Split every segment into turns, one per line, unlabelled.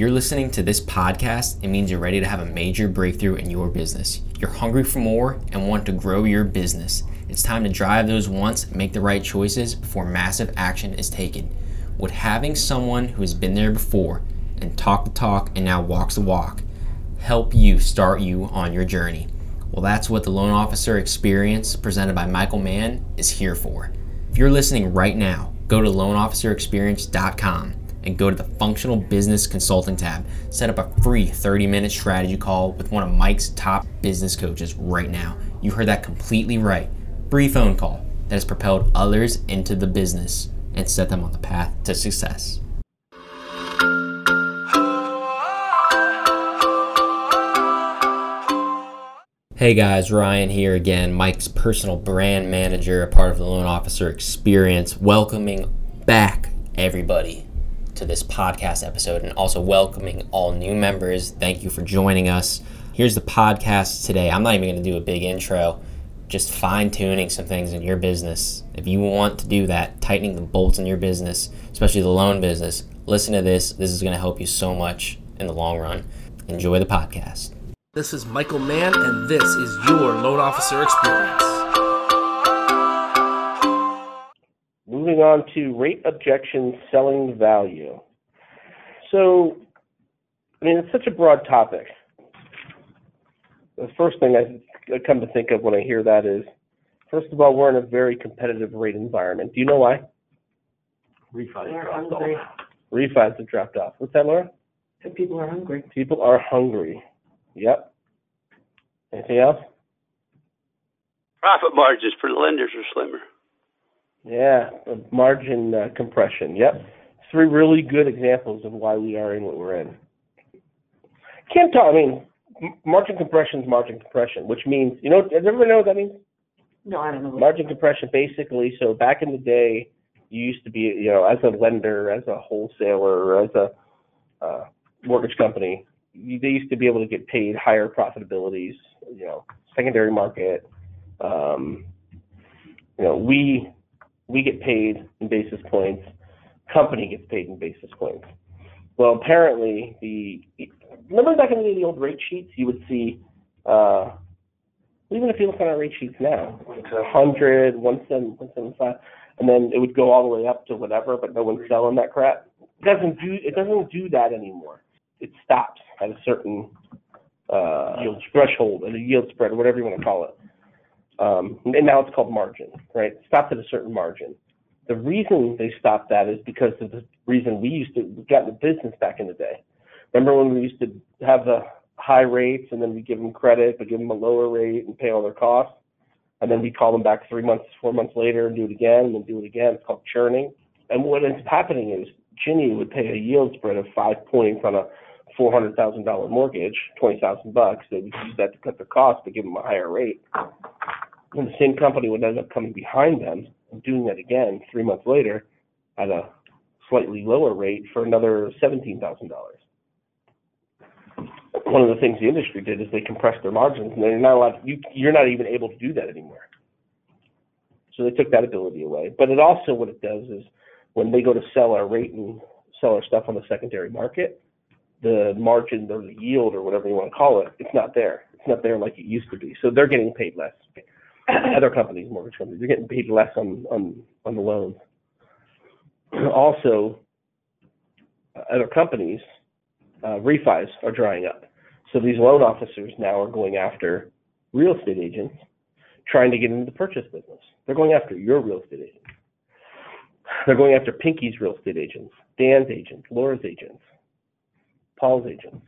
you're listening to this podcast, it means you're ready to have a major breakthrough in your business. You're hungry for more and want to grow your business. It's time to drive those wants, make the right choices before massive action is taken. Would having someone who has been there before and talk the talk and now walks the walk help you start you on your journey? Well, that's what the Loan Officer Experience presented by Michael Mann is here for. If you're listening right now, go to loanofficerexperience.com and go to the Functional Business Consulting tab. Set up a free 30 minute strategy call with one of Mike's top business coaches right now. You heard that completely right. Free phone call that has propelled others into the business and set them on the path to success. Hey guys, Ryan here again, Mike's personal brand manager, a part of the Loan Officer Experience, welcoming back everybody to this podcast episode and also welcoming all new members. Thank you for joining us. Here's the podcast today. I'm not even going to do a big intro, just fine tuning some things in your business. If you want to do that, tightening the bolts in your business, especially the loan business, listen to this. This is going to help you so much in the long run. Enjoy the podcast.
This is Michael Mann, and this is your Loan Officer Experience.
Moving on to rate objection selling value. So, I mean, it's such a broad topic. The first thing I, I come to think of when I hear that is, first of all, we're in a very competitive rate environment. Do you know why?
Refis
They're
dropped
hungry.
off.
Refis have dropped off. What's that, Laura?
So people are hungry.
People are hungry. Yep. Anything else?
Profit margins for lenders are slimmer.
Yeah, margin uh, compression. Yep. Three really good examples of why we are in what we're in. Can't talk. I mean, margin compression is margin compression, which means you know. Does everyone know what that means?
No, I don't know.
Margin compression, basically. So back in the day, you used to be, you know, as a lender, as a wholesaler, as a uh, mortgage company, you, they used to be able to get paid higher profitabilities. You know, secondary market. Um, you know, we we get paid in basis points. Company gets paid in basis points. Well, apparently the remember back in the day the old rate sheets, you would see. Uh, even if you look on our rate sheets now, 100, 175, and then it would go all the way up to whatever, but no one's selling that crap. It doesn't do it doesn't do that anymore. It stops at a certain uh, yield threshold, at a yield spread, whatever you want to call it. Um, and now it's called margin, right? Stopped at a certain margin. The reason they stopped that is because of the reason we used to we got into business back in the day. Remember when we used to have the high rates and then we give them credit, but give them a lower rate and pay all their costs, and then we call them back three months, four months later and do it again and then do it again. It's called churning. And what ends up happening is Ginny would pay a yield spread of five points on a four hundred thousand dollar mortgage, twenty thousand bucks. They would use that to cut their costs, but give them a higher rate. And the same company would end up coming behind them and doing that again three months later at a slightly lower rate for another seventeen thousand dollars. One of the things the industry did is they compressed their margins, and they're not allowed. You, you're not even able to do that anymore. So they took that ability away. But it also what it does is when they go to sell our rate and sell our stuff on the secondary market, the margin or the yield or whatever you want to call it, it's not there. It's not there like it used to be. So they're getting paid less. Other companies, mortgage companies, they're getting paid less on on on the loans. Also, uh, other companies, uh, refis are drying up. So these loan officers now are going after real estate agents trying to get into the purchase business. They're going after your real estate agent. They're going after Pinky's real estate agents, Dan's agents, Laura's agents, Paul's agents.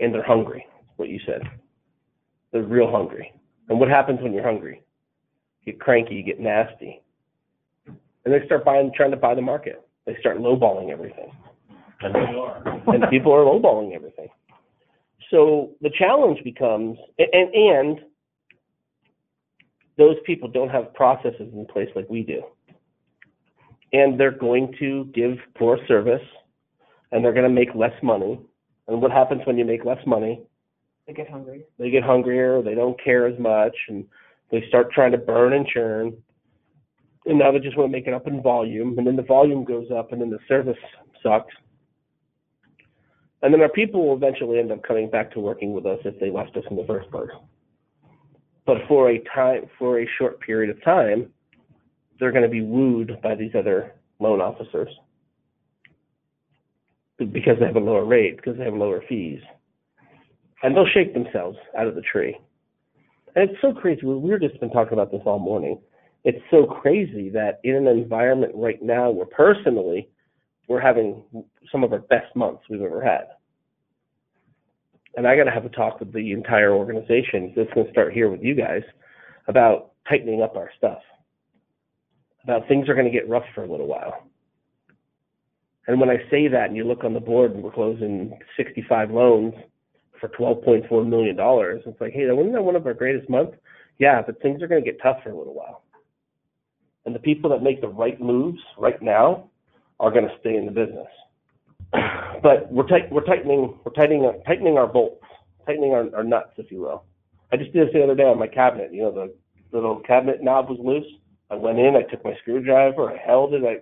And they're hungry, what you said. They're real hungry. And what happens when you're hungry? You get cranky, you get nasty. And they start buying, trying to buy the market. They start lowballing everything.
And they are.
and people are lowballing everything. So the challenge becomes, and, and those people don't have processes in place like we do. And they're going to give poor service and they're going to make less money. And what happens when you make less money?
They get hungry.
They get hungrier, they don't care as much, and they start trying to burn and churn. And now they just want to make it up in volume, and then the volume goes up, and then the service sucks. And then our people will eventually end up coming back to working with us if they left us in the first place. But for a time, for a short period of time, they're going to be wooed by these other loan officers because they have a lower rate, because they have lower fees, and they'll shake themselves out of the tree. And it's so crazy. We- We've just been talking about this all morning. It's so crazy that in an environment right now where personally we're having some of our best months we've ever had. And I got to have a talk with the entire organization. It's going to start here with you guys about tightening up our stuff. About things are going to get rough for a little while. And when I say that, and you look on the board, and we're closing 65 loans for 12.4 million dollars, it's like, hey, wasn't that one of our greatest months? Yeah, but things are going to get tough for a little while. And the people that make the right moves right now are going to stay in the business. But we're tight, we're tightening, we're tightening, tightening our bolts, tightening our, our nuts, if you will. I just did this the other day on my cabinet. You know, the little cabinet knob was loose. I went in, I took my screwdriver, I held it, I,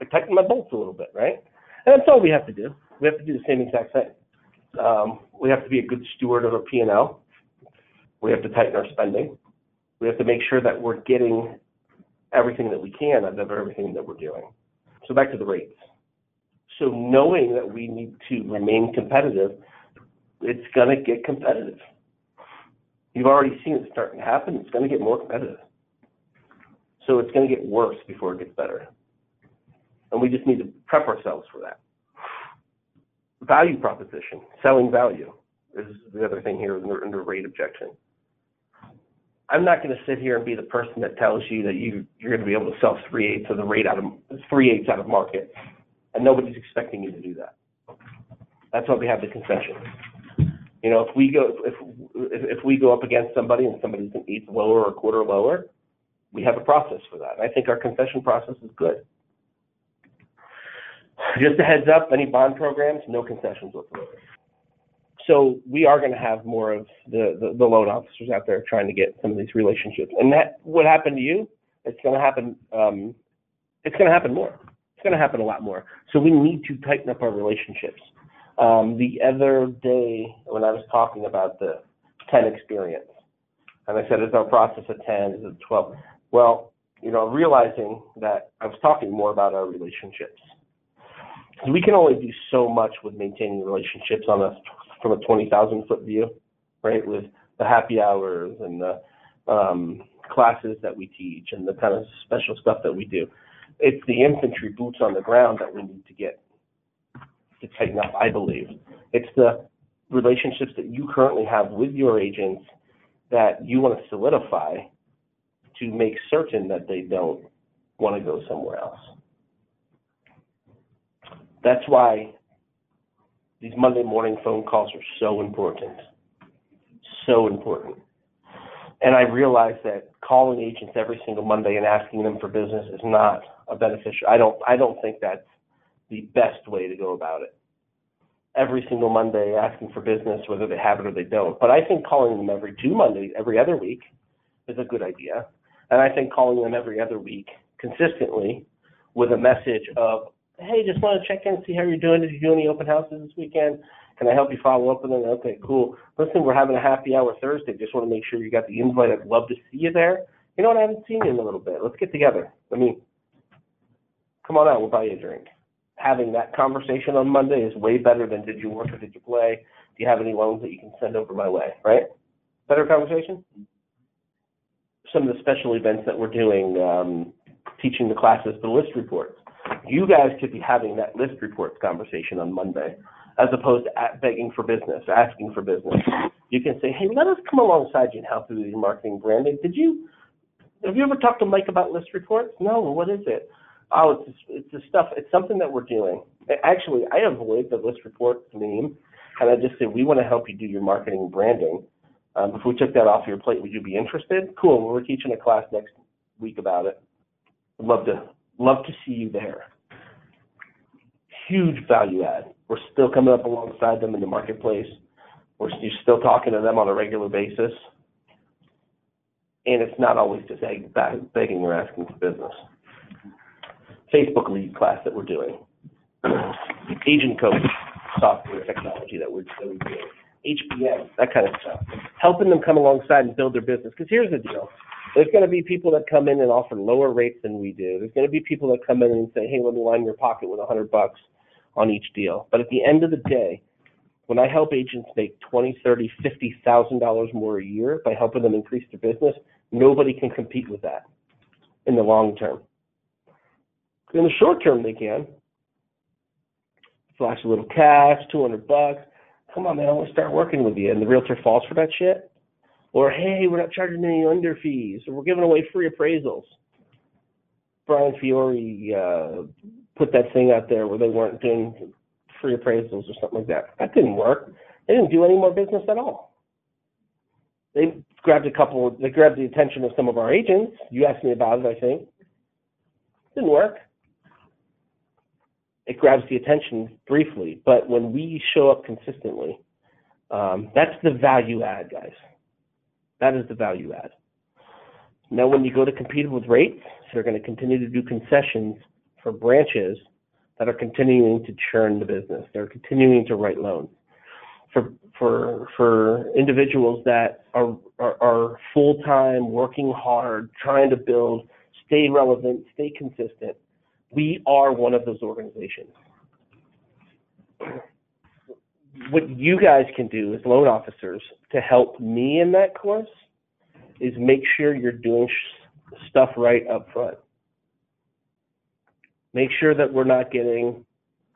I tightened my bolts a little bit, right? And that's all we have to do. We have to do the same exact thing. Um, we have to be a good steward of our P and L. We have to tighten our spending. We have to make sure that we're getting everything that we can out of everything that we're doing. So back to the rates. So knowing that we need to remain competitive, it's going to get competitive. You've already seen it starting to happen. It's going to get more competitive. So it's going to get worse before it gets better. And we just need to prep ourselves for that. Value proposition, selling value is the other thing here under, under rate objection. I'm not going to sit here and be the person that tells you that you you're going to be able to sell three eighths of the rate out of three eighths out of market, and nobody's expecting you to do that. That's why we have the concession. You know, if we go if if, if we go up against somebody and somebody's an eighth lower or a quarter lower, we have a process for that. And I think our concession process is good. Just a heads up, any bond programs, no concessions whatsoever. So we are going to have more of the, the, the loan officers out there trying to get some of these relationships. And that what happened to you, it's going to happen. Um, it's going to happen more. It's going to happen a lot more. So we need to tighten up our relationships. Um, the other day when I was talking about the 10 experience, and I said, is our process a 10? Is it 12? Well, you know, realizing that I was talking more about our relationships. We can only do so much with maintaining relationships on a from a 20,000 foot view, right? With the happy hours and the um, classes that we teach and the kind of special stuff that we do. It's the infantry boots on the ground that we need to get to tighten up, I believe. It's the relationships that you currently have with your agents that you want to solidify to make certain that they don't want to go somewhere else. That's why these Monday morning phone calls are so important. So important. And I realize that calling agents every single Monday and asking them for business is not a beneficial. I don't. I don't think that's the best way to go about it. Every single Monday asking for business, whether they have it or they don't. But I think calling them every two Mondays, every other week, is a good idea. And I think calling them every other week consistently with a message of, hey, just want to check in, see how you're doing. Did you do any open houses this weekend? Can I help you follow up with them? Okay, cool. Listen, we're having a happy hour Thursday. Just want to make sure you got the invite. I'd love to see you there. You know what? I haven't seen you in a little bit. Let's get together. I mean, come on out. We'll buy you a drink. Having that conversation on Monday is way better than did you work or did you play? Do you have any loans that you can send over my way? Right? Better conversation? Some of the special events that we're doing, um, teaching the classes the list reports. You guys could be having that list reports conversation on Monday as opposed to begging for business, asking for business. You can say, hey, let us come alongside you and help you with your marketing branding. Did you, have you ever talked to Mike about list reports? No, what is it? Oh, it's it's the stuff. It's something that we're doing. Actually, I avoid the list reports meme, and I just say we want to help you do your marketing and branding. Um, if we took that off your plate, would you be interested? Cool. We're teaching a class next week about it. I'd love to love to see you there. Huge value add. We're still coming up alongside them in the marketplace. We're still talking to them on a regular basis, and it's not always just egg- begging or asking for business. Facebook lead class that we're doing. Agent coach. software technology that we're, that we're doing, HBM, that kind of stuff, helping them come alongside and build their business. Because here's the deal: there's going to be people that come in and offer lower rates than we do. There's going to be people that come in and say, "Hey, let me line your pocket with a hundred bucks on each deal." But at the end of the day, when I help agents make twenty, thirty, fifty thousand dollars more a year by helping them increase their business, nobody can compete with that in the long term. In the short term, they can. Flash a little cash, two hundred bucks. Come on, man, I want to start working with you. And the realtor falls for that shit. Or hey, we're not charging any under fees, or we're giving away free appraisals. Brian Fiore uh, put that thing out there where they weren't doing free appraisals or something like that. That didn't work. They didn't do any more business at all. They grabbed a couple. They grabbed the attention of some of our agents. You asked me about it, I think. Didn't work. It grabs the attention briefly, but when we show up consistently, um, that's the value add, guys. That is the value add. Now, when you go to compete with rates, they're going to continue to do concessions for branches that are continuing to churn the business. They're continuing to write loans. For for for individuals that are are, are full time, working hard, trying to build, stay relevant, stay consistent. We are one of those organizations. What you guys can do as loan officers to help me in that course is make sure you're doing sh- stuff right up front. Make sure that we're not getting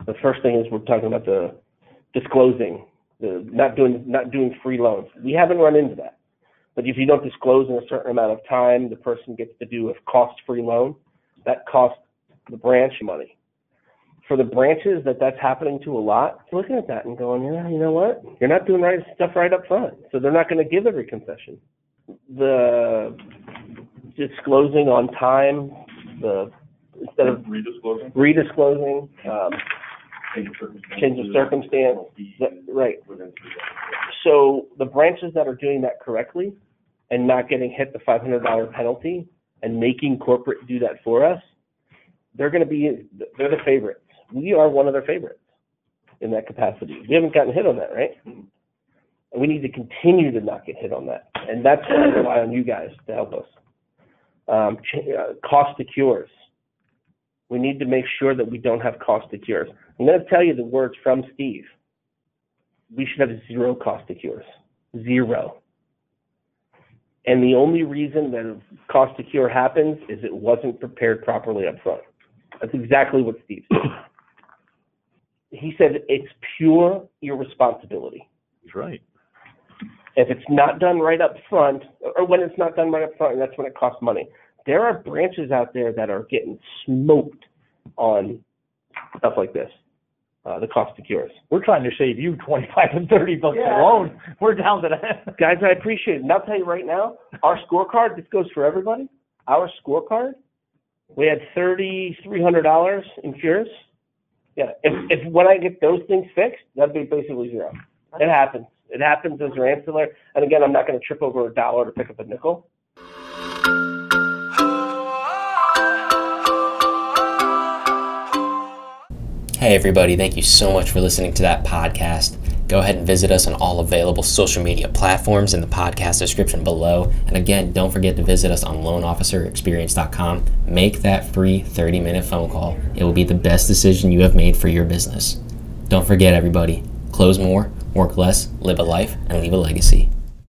the first thing is we're talking about the disclosing the not doing not doing free loans. We haven't run into that. But if you don't disclose in a certain amount of time the person gets to do a cost free loan that costs the branch money for the branches that that's happening to a lot looking at that and going yeah you know what you're not doing right stuff right up front so they're not going to give every concession the disclosing on time the instead of
redisclosing,
redisclosing, um,
change of circumstance.
change of circumstance, that, right.
Within three days.
So the branches that are doing that correctly and not getting hit the five hundred dollar penalty and making corporate do that for us, they're gonna be, they're the favorites. We are one of their favorites in that capacity. We haven't gotten hit on that, right? And we need to continue to not get hit on that. And that's why I rely on you guys to help us. Um, uh, cost to cures. We need to make sure that we don't have cost to cures. I'm going to tell you the words from Steve. We should have zero cost to cures. Zero. And the only reason that a cost to cure happens is it wasn't prepared properly up front. That's exactly what Steve said. He said it's pure irresponsibility.
He's right.
If it's not done right up front, or when it's not done right up front, that's when it costs money. There are branches out there that are getting smoked on stuff like this, uh, the cost of cures.
We're trying to save you twenty-five and thirty bucks
Yeah.
alone. We're down to that.
Guys, I appreciate it. And I'll tell you right now, our scorecard, this goes for everybody. Our scorecard, we had thirty three hundred dollars in cures. Yeah, if if when I get those things fixed, that'd be basically zero. It happens. It happens as an ancillary. And again, I'm not going to trip over a dollar to pick up a nickel.
Hey, everybody, thank you so much for listening to that podcast. Go ahead and visit us on all available social media platforms in the podcast description below. And again, don't forget to visit us on loanofficerexperience.com. Make that free 30 minute phone call. It will be the best decision you have made for your business. Don't forget, everybody, close more, work less, live a life, and leave a legacy.